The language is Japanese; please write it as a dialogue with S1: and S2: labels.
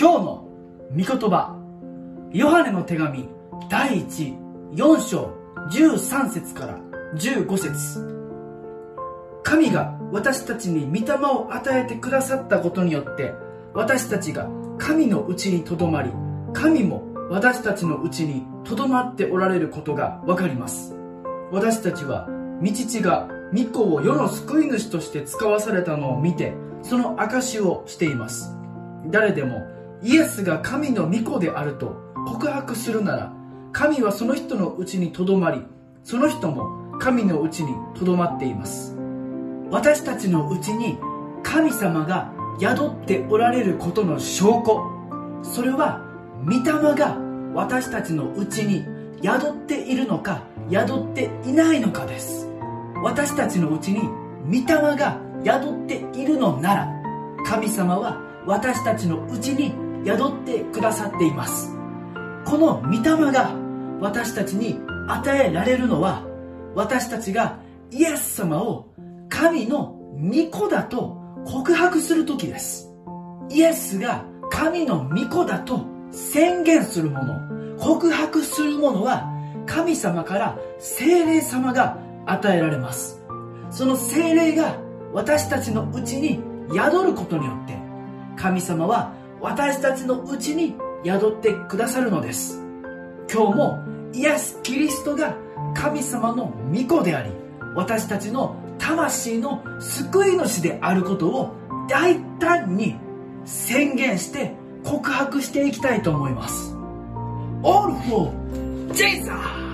S1: 今日の御言葉ヨハネの手紙第14章13節から15節。神が私たちに御霊を与えてくださったことによって私たちが神のうちにとどまり神も私たちのうちにとどまっておられることがわかります。私たちは御父が御子を世の救い主として使わされたのを見てその証しをしています。誰でもイエスが神の御子であると告白するなら神はその人のうちにとどまりその人も神のうちにとどまっています。私たちのうちに神様が宿っておられることの証拠それは御霊が私たちのうちに宿っているのか宿っていないのかです。私たちのうちに御霊が宿っているのなら神様は私たちのうちに宿ってくださっています。この御霊が私たちに与えられるのは私たちがイエス様を神の御子だと告白する時です。イエスが神の御子だと宣言するもの。告白するものは神様から精霊様が与えられます。その精霊が私たちのうちに宿ることによって神様は私たちのうちに宿ってくださるのです今日もイエス・キリストが神様の御子であり私たちの魂の救い主であることを大胆に宣言して告白していきたいと思います All for Jesus!